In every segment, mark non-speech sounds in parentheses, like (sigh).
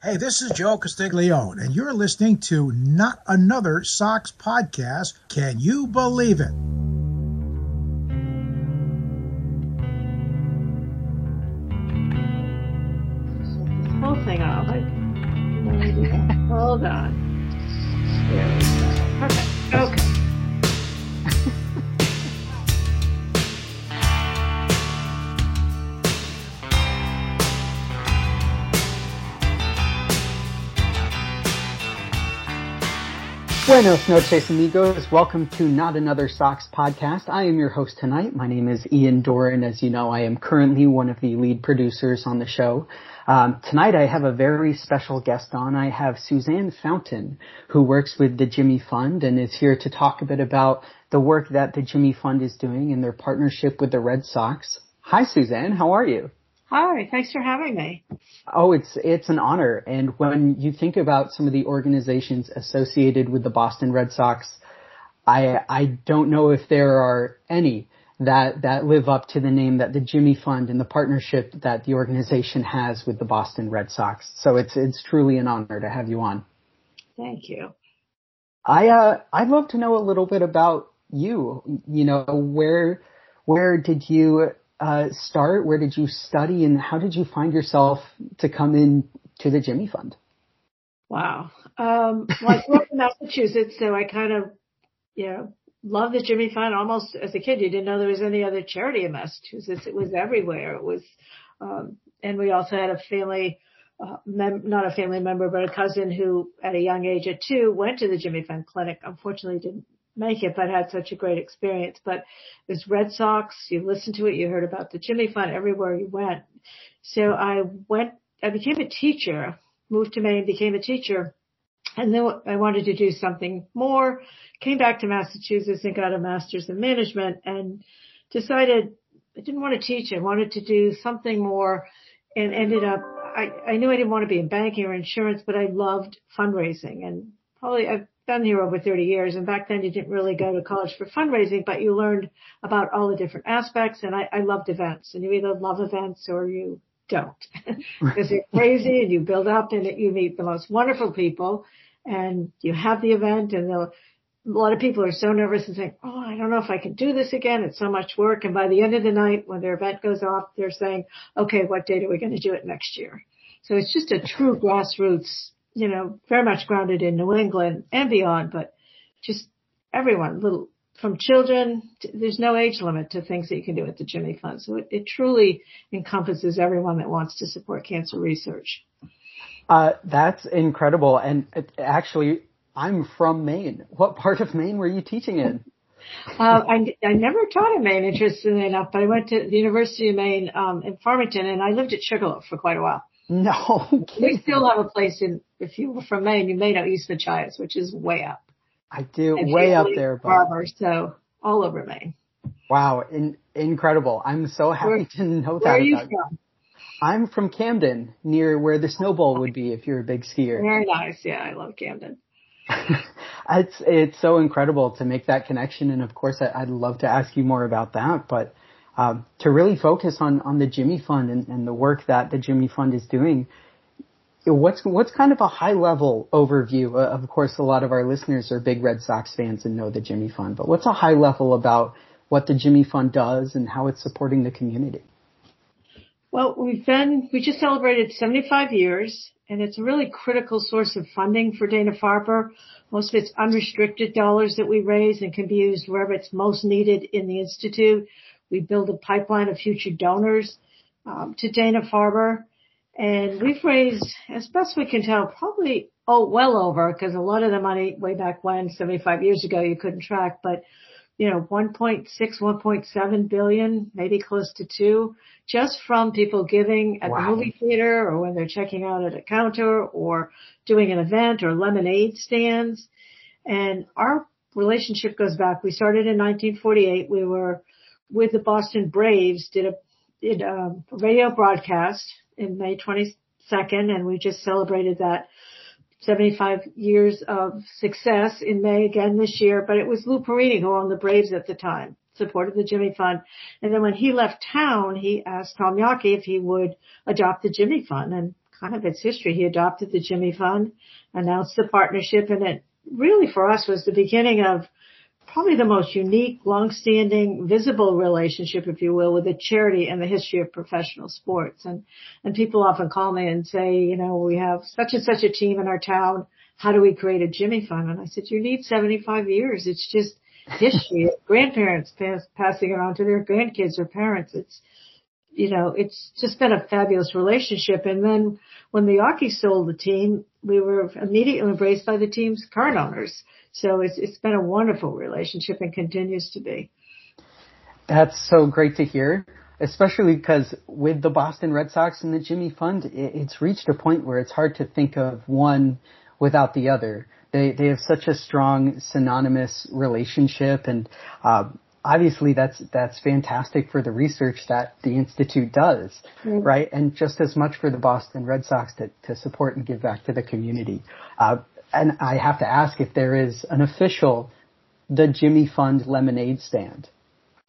Hey, this is Joe Castiglione, and you're listening to Not Another Sox podcast. Can you believe it? Buenos noches, amigos. Welcome to Not Another Sox podcast. I am your host tonight. My name is Ian Doran. As you know, I am currently one of the lead producers on the show. Um, tonight I have a very special guest on. I have Suzanne Fountain, who works with the Jimmy Fund and is here to talk a bit about the work that the Jimmy Fund is doing in their partnership with the Red Sox. Hi, Suzanne. How are you? Hi. Thanks for having me. Oh, it's it's an honor. And when you think about some of the organizations associated with the Boston Red Sox, I I don't know if there are any that that live up to the name that the Jimmy Fund and the partnership that the organization has with the Boston Red Sox. So it's it's truly an honor to have you on. Thank you. I uh I'd love to know a little bit about you. You know, where where did you uh, start? Where did you study, and how did you find yourself to come in to the Jimmy Fund? Wow. Um, well, I grew up in Massachusetts, so I kind of, you know, love the Jimmy Fund. Almost as a kid, you didn't know there was any other charity in Massachusetts. It was everywhere. It was, um, and we also had a family, uh, mem- not a family member, but a cousin who, at a young age at two, went to the Jimmy Fund clinic. Unfortunately, didn't make it, but had such a great experience. But it Red Sox. You listened to it. You heard about the Jimmy Fund everywhere you went. So I went, I became a teacher, moved to Maine, became a teacher. And then I wanted to do something more, came back to Massachusetts and got a master's in management and decided I didn't want to teach. I wanted to do something more and ended up, I, I knew I didn't want to be in banking or insurance, but I loved fundraising and probably I've been here over 30 years and back then you didn't really go to college for fundraising, but you learned about all the different aspects and I, I loved events and you either love events or you don't (laughs) because they're crazy and you build up and you meet the most wonderful people and you have the event and a lot of people are so nervous and saying, Oh, I don't know if I can do this again. It's so much work. And by the end of the night, when their event goes off, they're saying, okay, what date are we going to do it next year? So it's just a true grassroots you know, very much grounded in New England and beyond, but just everyone, little, from children, to, there's no age limit to things that you can do at the Jimmy Fund. So it, it truly encompasses everyone that wants to support cancer research. Uh, that's incredible. And it, actually, I'm from Maine. What part of Maine were you teaching in? (laughs) uh, I, I never taught in Maine, interestingly enough, but I went to the University of Maine um, in Farmington, and I lived at Sugarloaf for quite a while. No, (laughs) we still have a place in. If you were from Maine, you may know East Machias, which is way up. I do, and way up there, but so all over Maine. Wow, in, incredible! I'm so happy where, to know that. Where are you from? I'm from Camden, near where the Snow Bowl would be if you're a big skier. Very nice. Yeah, I love Camden. (laughs) it's it's so incredible to make that connection, and of course, I, would love to ask you more about that. But um, to really focus on on the Jimmy Fund and, and the work that the Jimmy Fund is doing. What's what's kind of a high level overview? Uh, of course, a lot of our listeners are big Red Sox fans and know the Jimmy Fund, but what's a high level about what the Jimmy Fund does and how it's supporting the community? Well, we've been we just celebrated 75 years, and it's a really critical source of funding for Dana Farber. Most of it's unrestricted dollars that we raise and can be used wherever it's most needed in the institute. We build a pipeline of future donors um, to Dana Farber. And we've raised, as best we can tell, probably, oh, well over, because a lot of the money way back when, 75 years ago, you couldn't track, but you know, 1.6, 1.7 billion, maybe close to two, just from people giving at wow. the movie theater or when they're checking out at a counter or doing an event or lemonade stands. And our relationship goes back. We started in 1948. We were with the Boston Braves did a did a radio broadcast in May 22nd, and we just celebrated that 75 years of success in May again this year. But it was Lou Perini who owned the Braves at the time, supported the Jimmy Fund, and then when he left town, he asked Tom Yawkey if he would adopt the Jimmy Fund, and kind of its history. He adopted the Jimmy Fund, announced the partnership, and it really for us was the beginning of probably the most unique, long-standing, visible relationship, if you will, with a charity in the history of professional sports. And, and people often call me and say, you know, we have such and such a team in our town. How do we create a Jimmy Fund? And I said, you need 75 years. It's just history. (laughs) Grandparents pass, passing it on to their grandkids or parents. It's, you know, it's just been a fabulous relationship. And then when the Yawkeys sold the team, we were immediately embraced by the team's current owners. So it's, it's been a wonderful relationship and continues to be. That's so great to hear, especially because with the Boston Red Sox and the Jimmy Fund, it, it's reached a point where it's hard to think of one without the other. They they have such a strong synonymous relationship, and uh, obviously that's that's fantastic for the research that the institute does, mm-hmm. right? And just as much for the Boston Red Sox to to support and give back to the community. Uh, and I have to ask if there is an official the Jimmy Fund lemonade stand.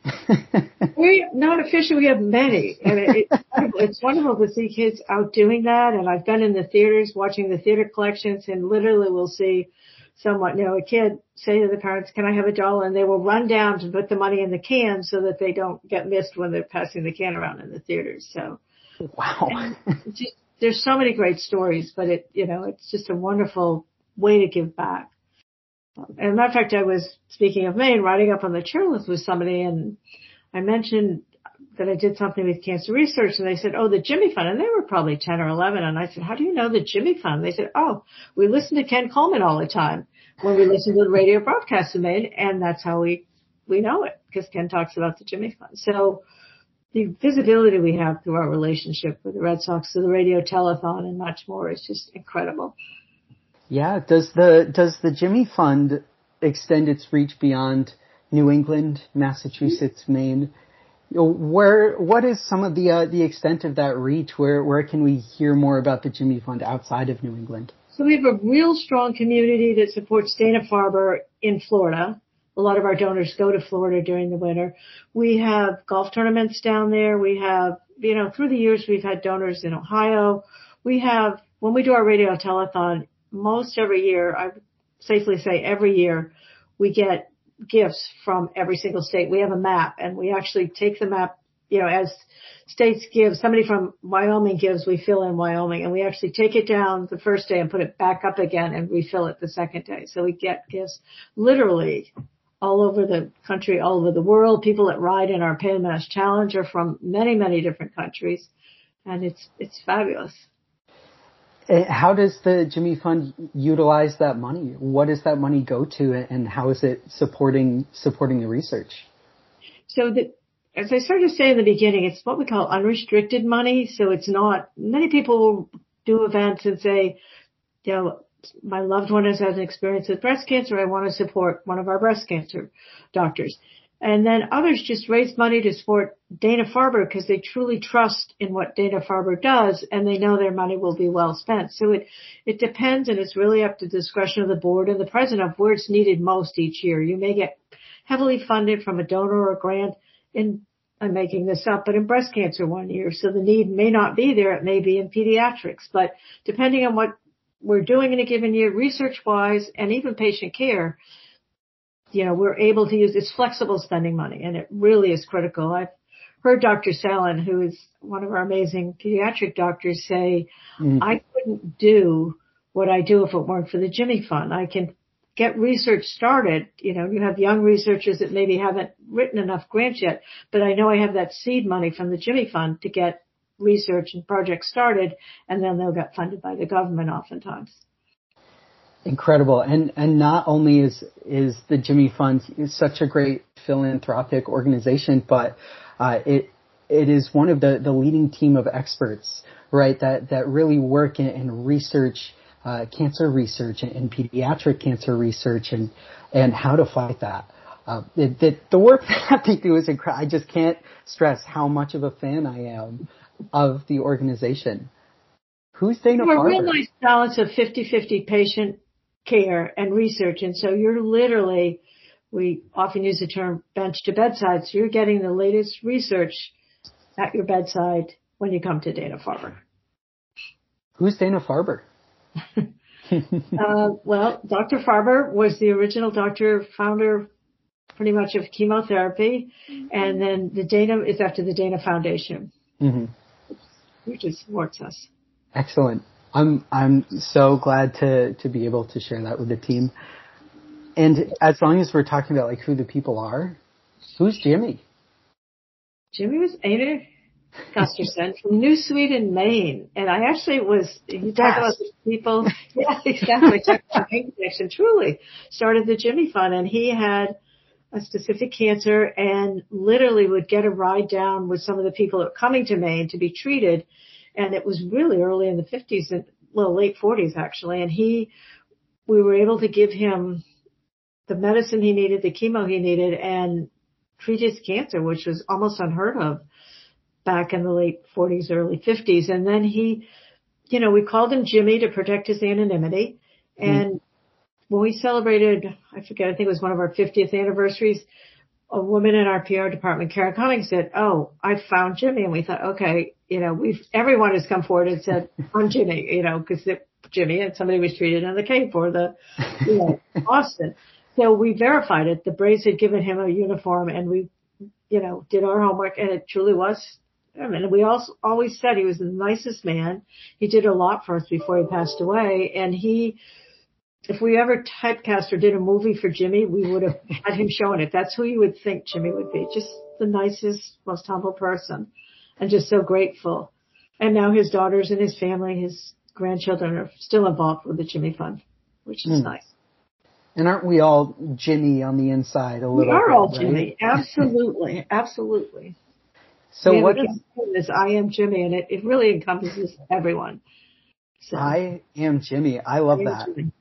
(laughs) we not officially. We have many, and it, it's, wonderful. it's wonderful to see kids out doing that. And I've been in the theaters watching the theater collections, and literally we'll see someone, you know, a kid say to the parents, "Can I have a dollar?" And they will run down to put the money in the can so that they don't get missed when they're passing the can around in the theaters. So, wow, just, there's so many great stories, but it, you know, it's just a wonderful way to give back. And matter of fact, I was speaking of Maine, riding up on the chairlift with somebody, and I mentioned that I did something with cancer research, and they said, "Oh, the Jimmy Fund," and they were probably ten or eleven. And I said, "How do you know the Jimmy Fund?" They said, "Oh, we listen to Ken Coleman all the time when we listen to the radio broadcast he Maine, and that's how we we know it because Ken talks about the Jimmy Fund." So the visibility we have through our relationship with the Red Sox, through the radio telethon, and much more is just incredible. Yeah. Does the does the Jimmy Fund extend its reach beyond New England, Massachusetts, Maine? Where what is some of the uh, the extent of that reach? Where where can we hear more about the Jimmy Fund outside of New England? So we have a real strong community that supports Dana Farber in Florida. A lot of our donors go to Florida during the winter. We have golf tournaments down there. We have, you know, through the years we've had donors in Ohio. We have, when we do our radio telethon, most every year, I safely say every year, we get gifts from every single state. We have a map and we actually take the map, you know, as states give, somebody from Wyoming gives, we fill in Wyoming and we actually take it down the first day and put it back up again and refill it the second day. So we get gifts literally all over the country, all over the world. People that ride in our Pan-Mass Challenge are from many, many different countries and it's, it's fabulous. Eh, how does the Jimmy Fund utilize that money? What does that money go to, and how is it supporting supporting the research? So, the, as I started to say in the beginning, it's what we call unrestricted money. So it's not. Many people do events and say, you know, my loved one has had an experience with breast cancer. I want to support one of our breast cancer doctors. And then others just raise money to support Dana Farber because they truly trust in what Dana Farber does and they know their money will be well spent. So it, it depends and it's really up to the discretion of the board and the president of where it's needed most each year. You may get heavily funded from a donor or a grant in, I'm making this up, but in breast cancer one year. So the need may not be there. It may be in pediatrics, but depending on what we're doing in a given year, research wise and even patient care, you know, we're able to use it's flexible spending money and it really is critical. I've heard Dr. Sallan, who is one of our amazing pediatric doctors say, mm. I couldn't do what I do if it weren't for the Jimmy Fund. I can get research started. You know, you have young researchers that maybe haven't written enough grants yet, but I know I have that seed money from the Jimmy Fund to get research and projects started and then they'll get funded by the government oftentimes. Incredible. And, and not only is, is the Jimmy Fund such a great philanthropic organization, but, uh, it, it is one of the, the leading team of experts, right, that, that really work in, in research, uh, cancer research and, and, pediatric cancer research and, and how to fight that. Uh, it, it, the work (laughs) that they do is incredible. I just can't stress how much of a fan I am of the organization. Who's Dana We're Farber? a real nice balance of 50-50 patient care and research. And so you're literally, we often use the term bench to bedside. So you're getting the latest research at your bedside when you come to Dana Farber. Who's Dana Farber? (laughs) uh, well, Dr. Farber was the original doctor, founder, pretty much of chemotherapy, and then the Dana is after the Dana Foundation, mm-hmm. which supports us. Excellent. I'm I'm so glad to to be able to share that with the team. And as long as we're talking about like who the people are, who's Jimmy? Jimmy was Einar Gustafson from New Sweden, Maine. And I actually was, you talk (laughs) about the people, yeah, exactly, connection, truly started the Jimmy Fund and he had a specific cancer and literally would get a ride down with some of the people that were coming to Maine to be treated. And it was really early in the 50s and well, late 40s actually. And he, we were able to give him the medicine he needed, the chemo he needed and treat his cancer, which was almost unheard of back in the late 40s, early 50s. And then he, you know, we called him Jimmy to protect his anonymity. Mm-hmm. And mm. when we celebrated, I forget, I think it was one of our 50th anniversaries, a woman in our PR department, Karen Cummings said, Oh, I found Jimmy. And we thought, okay, you know, we've, everyone has come forward and said, (laughs) I'm Jimmy, you know, cause Jimmy and somebody was treated in the Cape or the, you know, (laughs) Austin. So we verified it. The Braves had given him a uniform and we, you know, did our homework and it truly was I mean, we also always said he was the nicest man. He did a lot for us before he passed away. And he, if we ever typecast or did a movie for Jimmy, we would have (laughs) had him showing it. That's who you would think Jimmy would be. Just the nicest, most humble person and just so grateful. And now his daughters and his family, his grandchildren are still involved with the Jimmy Fund, which is mm. nice. And aren't we all Jimmy on the inside a little? Bit? We are bit, all right? Jimmy. Absolutely, (laughs) absolutely. So what is I am Jimmy, and it, it really encompasses everyone. So, I am Jimmy. I love I that. Jimmy.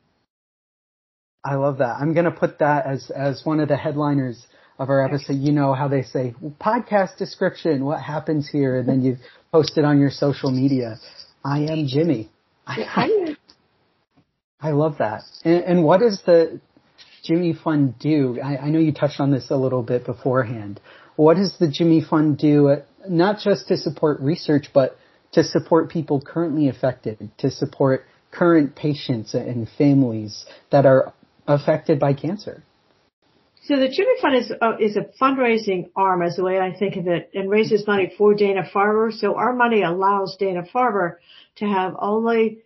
I love that. I'm gonna put that as as one of the headliners of our episode. You know how they say podcast description, what happens here, and then you post it on your social media. I am Jimmy. I, (laughs) I love that. And, and what does the Jimmy Fund do? I, I know you touched on this a little bit beforehand. What does the Jimmy Fund do, uh, not just to support research, but to support people currently affected, to support current patients and families that are affected by cancer? So the Jimmy Fund is uh, is a fundraising arm, as the way I think of it, and raises money for Dana Farber. So our money allows Dana Farber to have only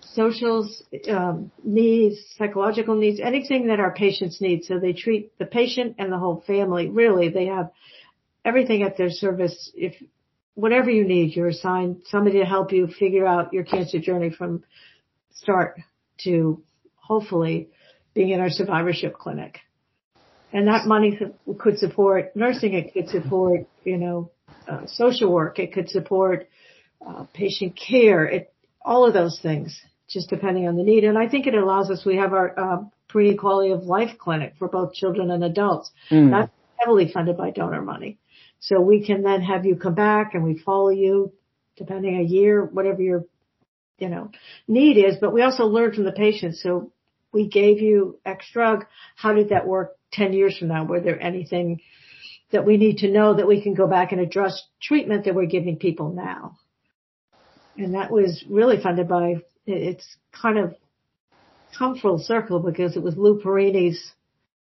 social um, needs, psychological needs, anything that our patients need. So they treat the patient and the whole family. Really, they have everything at their service. If whatever you need, you're assigned somebody to help you figure out your cancer journey from start to hopefully being in our survivorship clinic. And that money could support nursing. It could support, you know, uh, social work. It could support uh, patient care. It, all of those things just depending on the need. And I think it allows us, we have our uh, Perini quality of life clinic for both children and adults. Mm. That's heavily funded by donor money. So we can then have you come back and we follow you depending a year, whatever your, you know, need is. But we also learn from the patients. So we gave you X drug. How did that work 10 years from now? Were there anything that we need to know that we can go back and address treatment that we're giving people now? And that was really funded by it's kind of come full circle because it was Lou Perini's,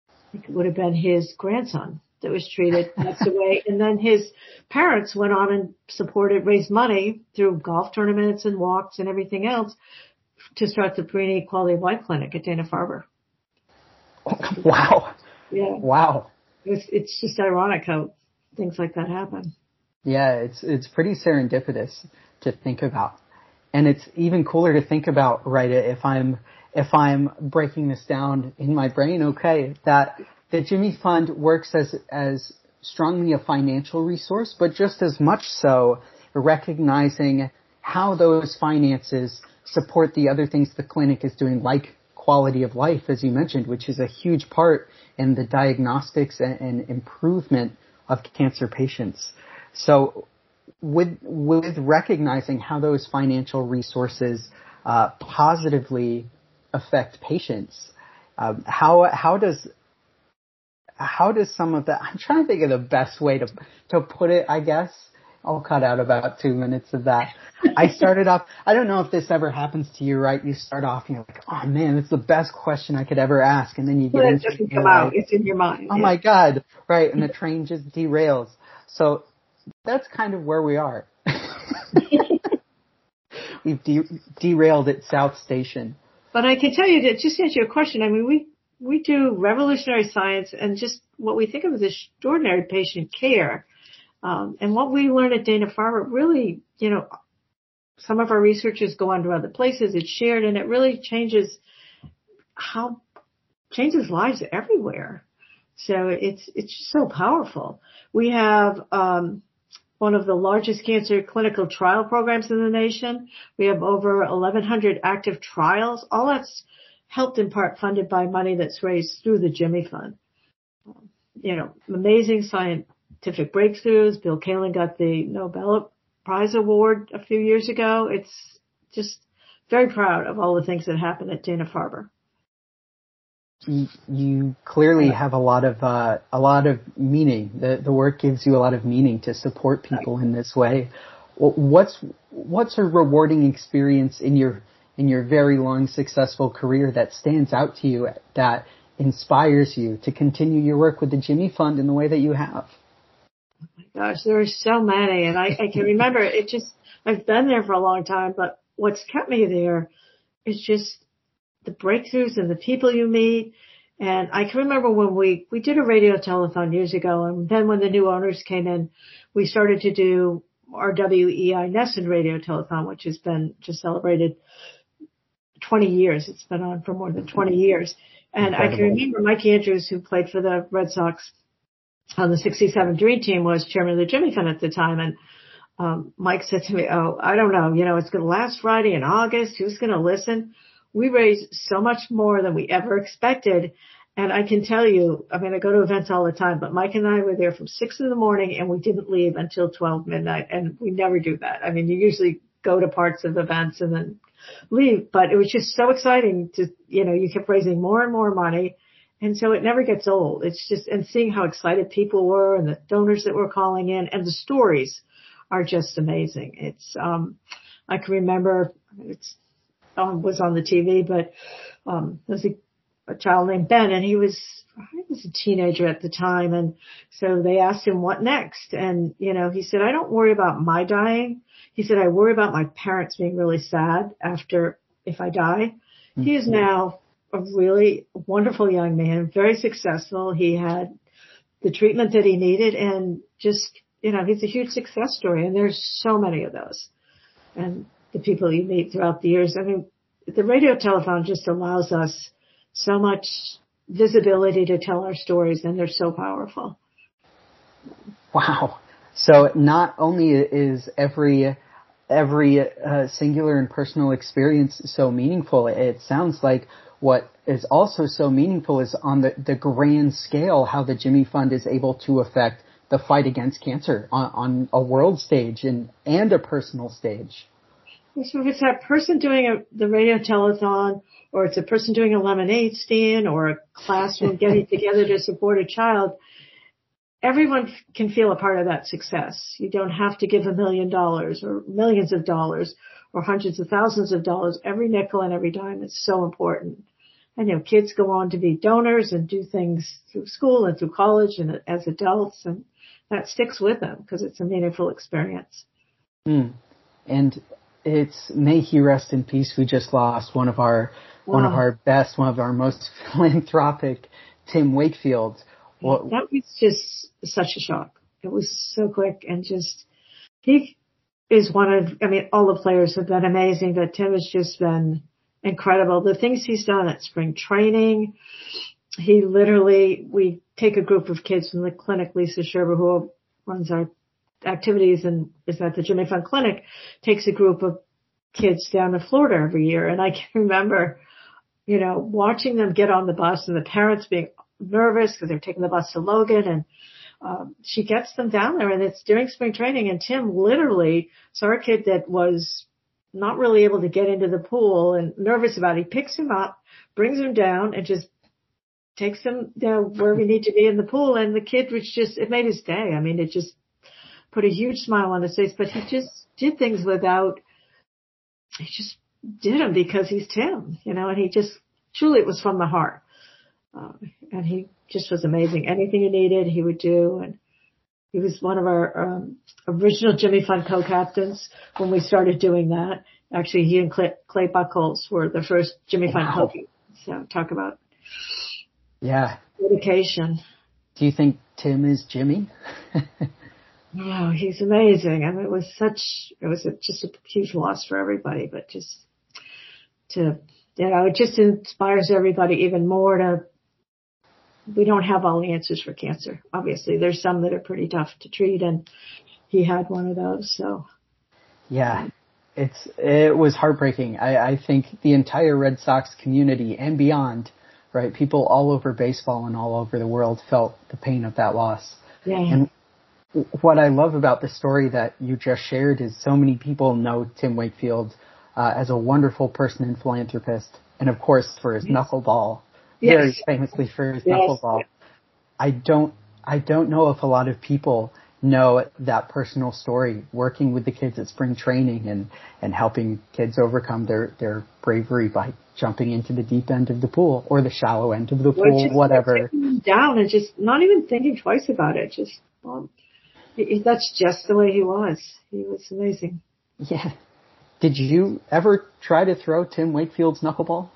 I think it would have been his grandson that was treated, passed away. And then his parents went on and supported, raised money through golf tournaments and walks and everything else to start the Perini Quality of Life Clinic at Dana-Farber. (laughs) Wow. Yeah. Wow. It's, it's just ironic how things like that happen. Yeah, it's, it's pretty serendipitous to think about. And it's even cooler to think about, right, if I'm, if I'm breaking this down in my brain, okay, that the Jimmy Fund works as, as strongly a financial resource, but just as much so recognizing how those finances support the other things the clinic is doing, like quality of life, as you mentioned, which is a huge part in the diagnostics and, and improvement of cancer patients. So with with recognizing how those financial resources uh, positively affect patients, um, how how does how does some of that? I'm trying to think of the best way to to put it. I guess I'll cut out about two minutes of that. I started off, I don't know if this ever happens to you, right? You start off and you're like, oh man, it's the best question I could ever ask. And then you get it into doesn't it, you're come out. like, It's in your mind. oh yeah. my god, right? And the train just derails. So that's kind of where we are. (laughs) We've de- derailed at South Station. But I can tell you that just to answer your question, I mean, we, we do revolutionary science and just what we think of as extraordinary patient care. Um, and what we learn at Dana-Farber really, you know, some of our researchers go on to other places. It's shared and it really changes how, changes lives everywhere. So it's, it's just so powerful. We have, um, one of the largest cancer clinical trial programs in the nation. We have over 1100 active trials. All that's helped in part funded by money that's raised through the Jimmy Fund. You know, amazing scientific breakthroughs. Bill Kaelin got the Nobel Prize Award a few years ago. It's just very proud of all the things that happen at Dana-Farber. You clearly have a lot of uh, a lot of meaning. The the work gives you a lot of meaning to support people in this way. What's what's a rewarding experience in your in your very long successful career that stands out to you that inspires you to continue your work with the Jimmy Fund in the way that you have? Gosh, there are so many, and I, I can remember it just. I've been there for a long time, but what's kept me there is just the breakthroughs and the people you meet. And I can remember when we we did a radio telethon years ago, and then when the new owners came in, we started to do our WEEI NESN radio telethon, which has been just celebrated 20 years. It's been on for more than 20 years. And I can remember Mike Andrews, who played for the Red Sox on the 67 Dream Team, was chairman of the Jimmy Fund at the time. And um, Mike said to me, "Oh, I don't know. You know, it's going to last Friday in August. Who's going to listen?" We raised so much more than we ever expected. And I can tell you, I mean, I go to events all the time, but Mike and I were there from six in the morning and we didn't leave until 12 midnight. And we never do that. I mean, you usually go to parts of events and then leave, but it was just so exciting to, you know, you kept raising more and more money. And so it never gets old. It's just, and seeing how excited people were and the donors that were calling in and the stories are just amazing. It's, um, I can remember it's, um, was on the TV, but, um, there was a, a child named Ben and he was, he was a teenager at the time. And so they asked him what next. And, you know, he said, I don't worry about my dying. He said, I worry about my parents being really sad after if I die. He is now a really wonderful young man, very successful. He had the treatment that he needed and just, you know, he's a huge success story and there's so many of those. And the people you meet throughout the years. I mean, the radio telethon just allows us so much visibility to tell our stories and they're so powerful. Wow. So not only is every every uh, singular and personal experience so meaningful, it sounds like what is also so meaningful is on the, the grand scale how the Jimmy Fund is able to affect the fight against cancer on, on a world stage and, and a personal stage. So if it's that person doing a, the radio telethon or it's a person doing a lemonade stand or a classroom getting (laughs) together to support a child, everyone can feel a part of that success. You don't have to give a million dollars or millions of dollars or hundreds of thousands of dollars. Every nickel and every dime is so important. And you know, kids go on to be donors and do things through school and through college and as adults and that sticks with them because it's a meaningful experience. Mm. And it's may he rest in peace. We just lost one of our one of our best, one of our most (laughs) philanthropic, Tim Wakefield. What, That was just such a shock. It was so quick and just, he is one of, I mean, all the players have been amazing, but Tim has just been incredible. The things he's done at spring training, he literally, we take a group of kids from the clinic, Lisa Sherber, who runs our activities and is at the Jimmy Fund Clinic, takes a group of kids down to Florida every year. And I can remember, you know, watching them get on the bus and the parents being nervous because they're taking the bus to Logan and um, she gets them down there and it's during spring training and Tim literally saw a kid that was not really able to get into the pool and nervous about it. He picks him up, brings him down and just takes him down where we need to be in the pool and the kid was just, it made his day. I mean, it just, put a huge smile on his face, but he just did things without, he just did them because he's Tim, you know, and he just, truly it was from the heart. Uh, and he just was amazing. Anything he needed, he would do. And he was one of our um, original Jimmy Fund co-captains when we started doing that. Actually, he and Clay, Clay Buchholz were the first Jimmy Fund wow. co So talk about yeah dedication. Do you think Tim is Jimmy? (laughs) oh, he's amazing. I mean, it was such, it was a, just a huge loss for everybody, but just to, you know, it just inspires everybody even more to we don't have all the answers for cancer. Obviously, there's some that are pretty tough to treat, and he had one of those. So, yeah, it's it was heartbreaking. I, I think the entire Red Sox community and beyond, right? People all over baseball and all over the world felt the pain of that loss. Yeah. And what I love about the story that you just shared is so many people know Tim Wakefield uh, as a wonderful person and philanthropist, and of course for his yes. knuckleball yes. very famously for his yes. knuckleball. I don't, I don't know if a lot of people know that personal story working with the kids at spring training and, and helping kids overcome their, their bravery by jumping into the deep end of the pool or the shallow end of the pool, whatever. Down and just not even thinking twice about it. Just, um, well, that's just the way he was. He was amazing. Yeah. Did you ever try to throw Tim Wakefield's knuckleball?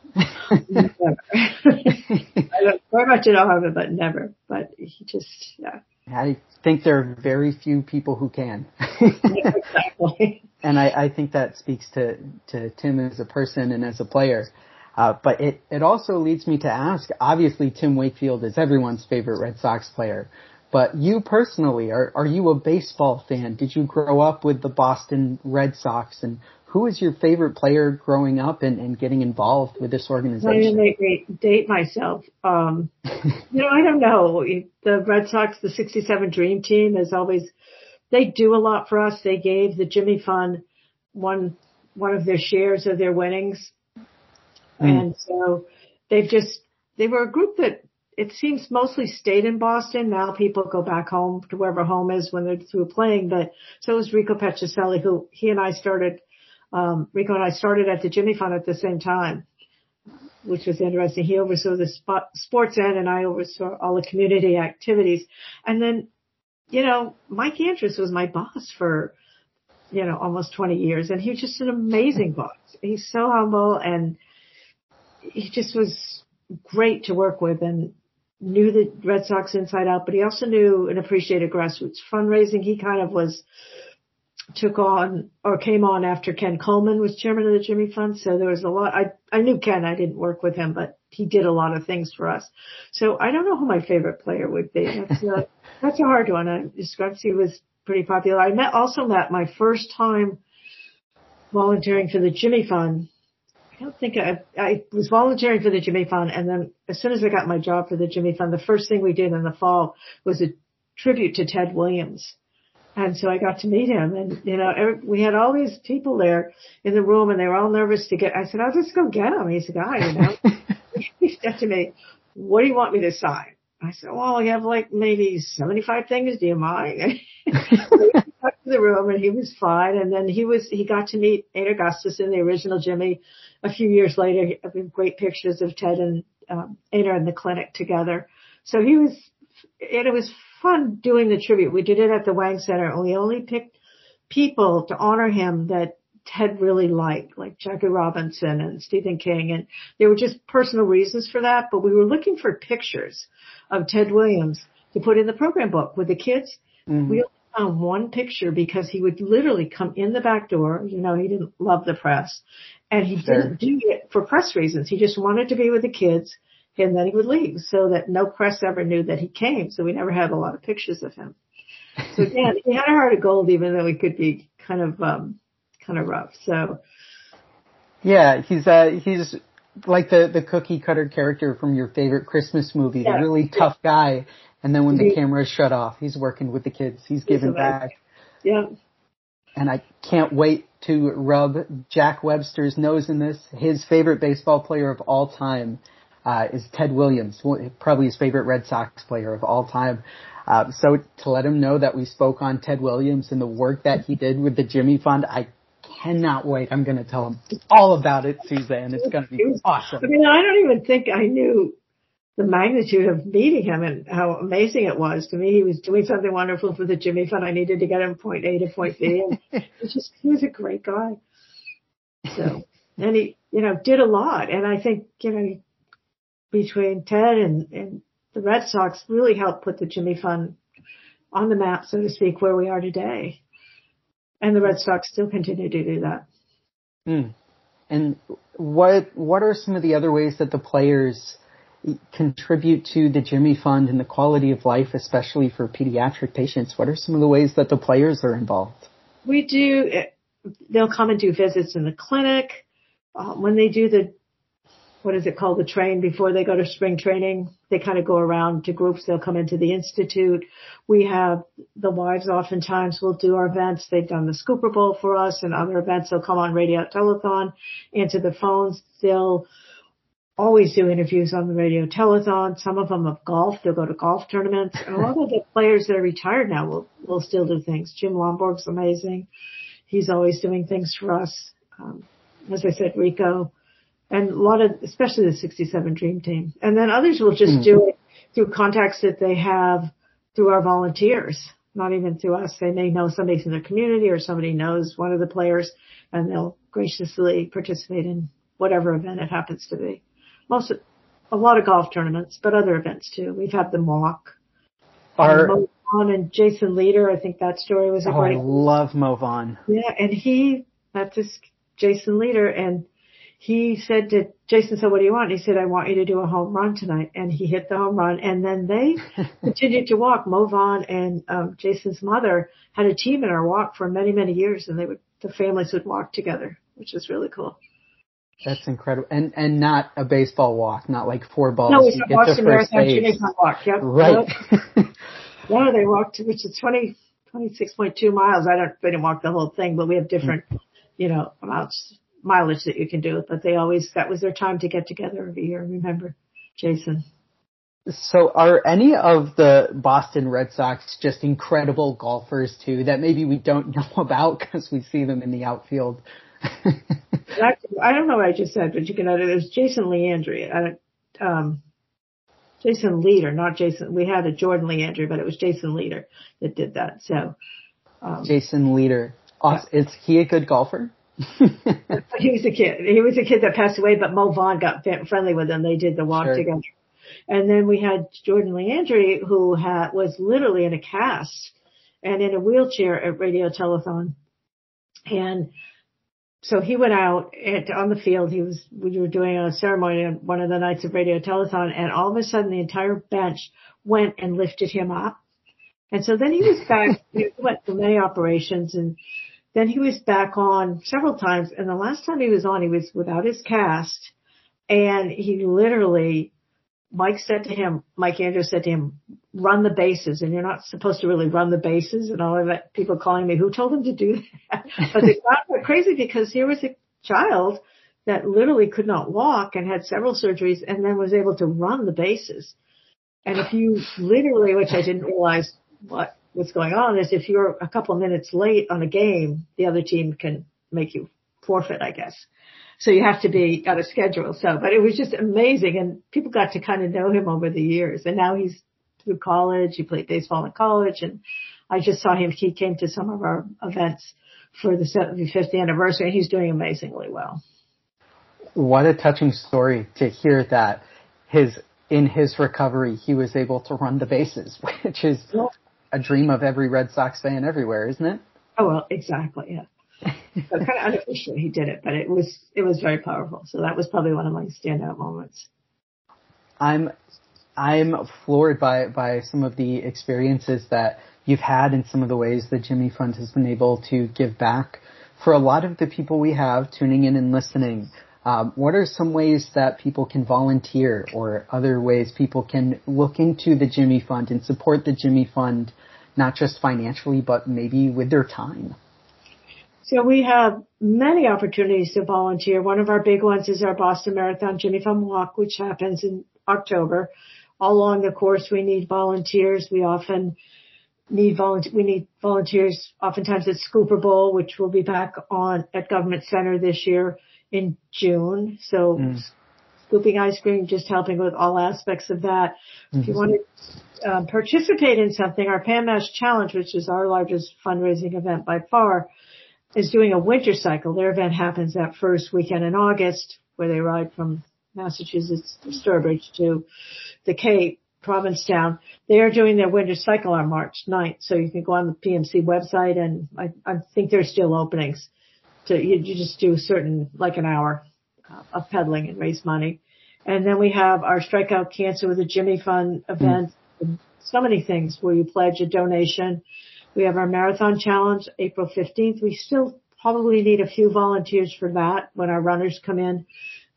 Never. (laughs) I don't, very much in awe of it, but never. But he just, yeah. I think there are very few people who can. (laughs) exactly. And I, I think that speaks to, to Tim as a person and as a player. Uh, but it, it also leads me to ask, obviously Tim Wakefield is everyone's favorite Red Sox player. But you personally, are, are you a baseball fan? Did you grow up with the Boston Red Sox? And who was your favorite player growing up and, and getting involved with this organization? I'm going to date myself. Um, (laughs) you know, I don't know. The Red Sox, the 67 Dream Team is always, they do a lot for us. They gave the Jimmy Fund one, one of their shares of their winnings. Mm. And so they've just, they were a group that it seems mostly stayed in Boston. Now people go back home to wherever home is when they're through playing. But so was Rico Petrocelli, who he and I started um, Rico and I started at the Jimmy Fund at the same time, which was interesting. He oversaw the spot, sports end and I oversaw all the community activities. And then, you know, Mike Andrews was my boss for, you know, almost 20 years and he was just an amazing boss. He's so humble and he just was great to work with and knew the Red Sox inside out, but he also knew and appreciated grassroots fundraising. He kind of was, took on or came on after Ken Coleman was chairman of the Jimmy Fund. So there was a lot. I I knew Ken. I didn't work with him, but he did a lot of things for us. So I don't know who my favorite player would be. That's a, (laughs) that's a hard one. I, Scrubsy was pretty popular. I met also met my first time volunteering for the Jimmy Fund. I don't think I, I was volunteering for the Jimmy Fund and then as soon as I got my job for the Jimmy Fund, the first thing we did in the fall was a tribute to Ted Williams and so I got to meet him and, you know, we had all these people there in the room and they were all nervous to get, I said, I'll just go get him. He's a guy, you know. (laughs) he said to me, what do you want me to sign? I said, well, we have like maybe 75 things. Do you mind? (laughs) to the room and he was fine. And then he was, he got to meet Einar Gustafson, the original Jimmy. A few years later, great pictures of Ted and um, Einar in the clinic together. So he was, and it was fun doing the tribute. We did it at the Wang Center and we only picked people to honor him that Ted really liked, like Jackie Robinson and Stephen King. And there were just personal reasons for that, but we were looking for pictures of Ted Williams to put in the program book with the kids. Mm-hmm. We only found one picture because he would literally come in the back door. You know, he didn't love the press and he sure. didn't do it for press reasons. He just wanted to be with the kids and then he would leave so that no press ever knew that he came. So we never had a lot of pictures of him. So again, he had a heart of gold, even though he could be kind of, um, kind of rough. So. Yeah, he's, uh, he's like the, the cookie cutter character from your favorite Christmas movie, yeah. the really tough guy. And then when the camera is shut off, he's working with the kids. He's giving back. Yeah. And I can't wait to rub Jack Webster's nose in this. His favorite baseball player of all time uh, is Ted Williams, probably his favorite Red Sox player of all time. Uh, so to let him know that we spoke on Ted Williams and the work that he did with the Jimmy Fund, I cannot wait. I'm going to tell him all about it, Suzanne. It's going to be awesome. I mean, I don't even think I knew the magnitude of meeting him and how amazing it was to me. He was doing something wonderful for the Jimmy Fund. I needed to get him point A to point B, (laughs) and it's just he was a great guy. So, and he, you know, did a lot, and I think you know, between Ted and and the Red Sox really helped put the Jimmy Fund on the map, so to speak, where we are today. And the Red Sox still continue to do that. Hmm. And what what are some of the other ways that the players contribute to the Jimmy Fund and the quality of life, especially for pediatric patients? What are some of the ways that the players are involved? We do. They'll come and do visits in the clinic. Uh, when they do the what is it called, the train before they go to spring training. They kind of go around to groups. They'll come into the institute. We have the wives oftentimes will do our events. They've done the Scooper Bowl for us and other events. They'll come on radio telethon, answer the phones. They'll always do interviews on the radio telethon. Some of them of golf. They'll go to golf tournaments. And a lot of the players that are retired now will, will still do things. Jim Lonborg's amazing. He's always doing things for us. Um, as I said, Rico, and a lot of, especially the 67 Dream Team. And then others will just mm. do it through contacts that they have through our volunteers, not even through us. They may know somebody from their community or somebody knows one of the players and they'll graciously participate in whatever event it happens to be. Most, a lot of golf tournaments, but other events too. We've had them walk. Our, Mo Vaughn and Jason Leader, I think that story was a oh, great. I love Mo Vaughn. Yeah, and he, that's just Jason Leader, and he said to Jason, so what do you want? He said, I want you to do a home run tonight. And he hit the home run. And then they (laughs) continued to walk. Mo Vaughn and um, Jason's mother had a team in our walk for many, many years. And they would, the families would walk together, which is really cool. That's incredible. And and not a baseball walk, not like four balls. No, it's a Boston Marathon Junior walk. Yep. Right. (laughs) no, they walked, which is 20, 26.2 miles. I don't, they didn't walk the whole thing, but we have different, you know, amounts mileage that you can do, it, but they always, that was their time to get together every year. Remember, Jason. So are any of the Boston Red Sox just incredible golfers too that maybe we don't (laughs) know about because we see them in the outfield? (laughs) I don't know what I just said, but you can edit it was Jason Leandre. I, um, Jason Leader, not Jason. We had a Jordan Leandre, but it was Jason Leader that did that. So, um, Jason Leader. Awesome. Is he a good golfer? He was a kid. He was a kid that passed away, but Mo Vaughn got friendly with him. They did the walk sure. together. And then we had Jordan Leandre, who had, was literally in a cast and in a wheelchair at Radio Telethon. And so he went out and on the field. He was, we were doing a ceremony on one of the nights of Radio Telethon and all of a sudden the entire bench went and lifted him up. And so then he was back, he went through many operations and then he was back on several times and the last time he was on, he was without his cast and he literally, Mike said to him, Mike Andrews said to him, run the bases and you're not supposed to really run the bases and all of that. People calling me, who told him to do that? (laughs) But they got crazy because here was a child that literally could not walk and had several surgeries and then was able to run the bases. And if you literally, which I didn't realize what what's going on is if you're a couple of minutes late on a game, the other team can make you forfeit, I guess. So you have to be on a schedule. So, but it was just amazing and people got to kind of know him over the years and now he's through college. He played baseball in college and I just saw him. He came to some of our events for the 75th anniversary and he's doing amazingly well. What a touching story to hear that his in his recovery, he was able to run the bases, (laughs) which is oh, a dream of every Red Sox fan everywhere, isn't it? Oh well, exactly. Yeah. (laughs) so kind of unofficially he did it, but it was it was very powerful. So that was probably one of my standout moments. I'm I'm floored by by some of the experiences that you've had and some of the ways that Jimmy Fund has been able to give back. For a lot of the people we have tuning in and listening, um, what are some ways that people can volunteer or other ways people can look into the Jimmy Fund and support the Jimmy Fund, not just financially, but maybe with their time? So we have many opportunities to volunteer. One of our big ones is our Boston Marathon Jimmy Fund Walk, which happens in October. all along the course we need volunteers. We often need volunteer, we need volunteers oftentimes at Scooper Bowl, which will be back on at Government Center this year in June. So mm. scooping ice cream, just helping with all aspects of that. Mm-hmm. If you want to um, participate in something, our Pan-Mass Challenge, which is our largest fundraising event by far, is doing a winter cycle. Their event happens that first weekend in August where they ride from Massachusetts, Sturbridge to the Cape, Provincetown. They are doing their winter cycle on March 9th. So you can go on the PMC website and I, I think there's still openings to, you, you just do certain, like an hour uh, of pedaling and raise money. And then we have our Strikeout Cancer with a Jimmy Fund event. Mm. So many things where you pledge a donation. We have our marathon challenge April 15th. We still probably need a few volunteers for that when our runners come in,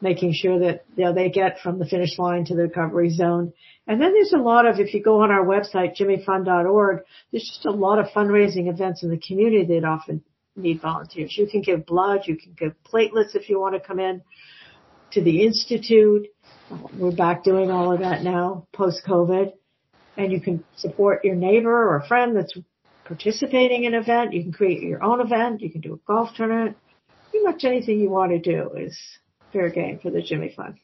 making sure that you know, they get from the finish line to the recovery zone. And then there's a lot of, if you go on our website, jimmyfund.org, there's just a lot of fundraising events in the community that often need volunteers. You can give blood, you can give platelets if you want to come in to the Institute. We're back doing all of that now, post-COVID. And you can support your neighbor or a friend that's participating in an event. You can create your own event. You can do a golf tournament. Pretty much anything you want to do is fair game for the Jimmy Fund.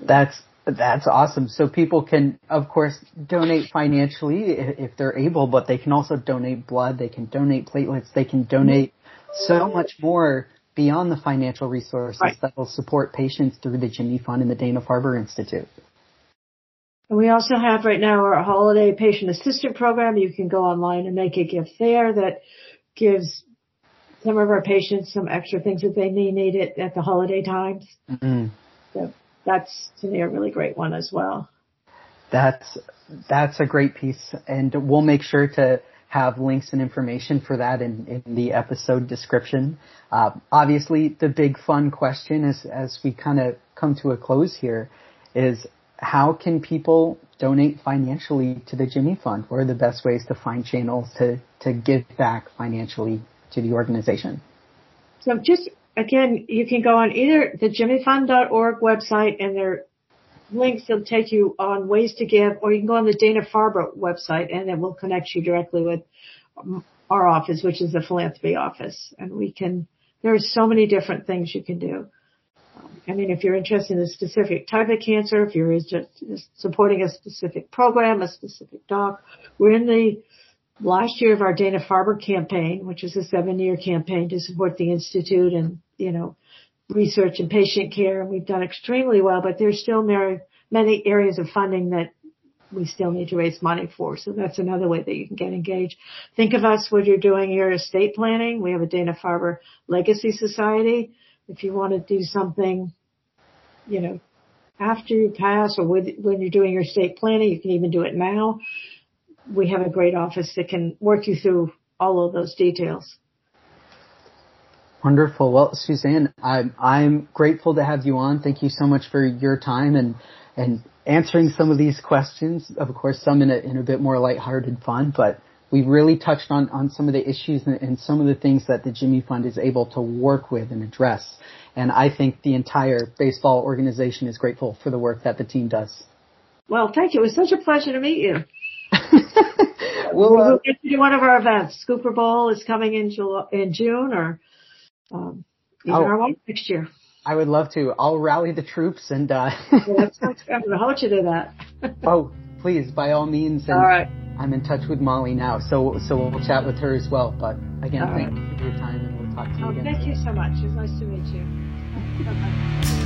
That's that's awesome. So people can, of course, donate financially if they're able, but they can also donate blood. They can donate platelets. They can donate so much more beyond the financial resources right. that will support patients through the Jimmy Fund and the Dana-Farber Institute. And we also have right now our holiday patient assistant program. You can go online and make a gift there that gives some of our patients some extra things that they may need it at the holiday times. Mm-hmm. So that's to me a really great one as well. That's that's a great piece, and we'll make sure to have links and information for that in, in the episode description. Uh, obviously, the big fun question is as we kind of come to a close here is how can people donate financially to the Jimmy Fund? What are the best ways to find channels to, to give back financially to the organization? So just again, you can go on either the jimmyfund.org website and their links that'll take you on ways to give, or you can go on the Dana Farber website and it will connect you directly with our office, which is the philanthropy office. And we can, there are so many different things you can do. I mean, if you're interested in a specific type of cancer, if you're just supporting a specific program, a specific doc, we're in the last year of our Dana-Farber campaign, which is a seven year campaign to support the Institute and, you know, research and patient care. And we've done extremely well, but there's still many areas of funding that we still need to raise money for. So that's another way that you can get engaged. Think of us when you're doing your estate planning. We have a Dana-Farber Legacy Society if you want to do something, you know, after you pass or with, when you're doing your estate planning, you can even do it now. We have a great office that can work you through all of those details. Wonderful. Well, Suzanne, I'm, I'm grateful to have you on. Thank you so much for your time and, and answering some of these questions. Of course, some in a, in a bit more lighthearted fun, but we really touched on, on some of the issues and, and, some of the things that the Jimmy Fund is able to work with and address. And I think the entire baseball organization is grateful for the work that the team does. Well, thank you. It was such a pleasure to meet you. (laughs) we'll, uh, we'll get to one of our events. Scooper Bowl is coming in, July, in June or um, even our one next year. I would love to. I'll rally the troops and. Uh, sounds good. How about you do that? oh, please, by all means. And, all right. I'm in touch with Molly now, so so we'll chat with her as well. But again, All thank right. you for your time, and we'll talk to you oh, again. Thank you so much. It was nice to meet you. (laughs) Bye-bye.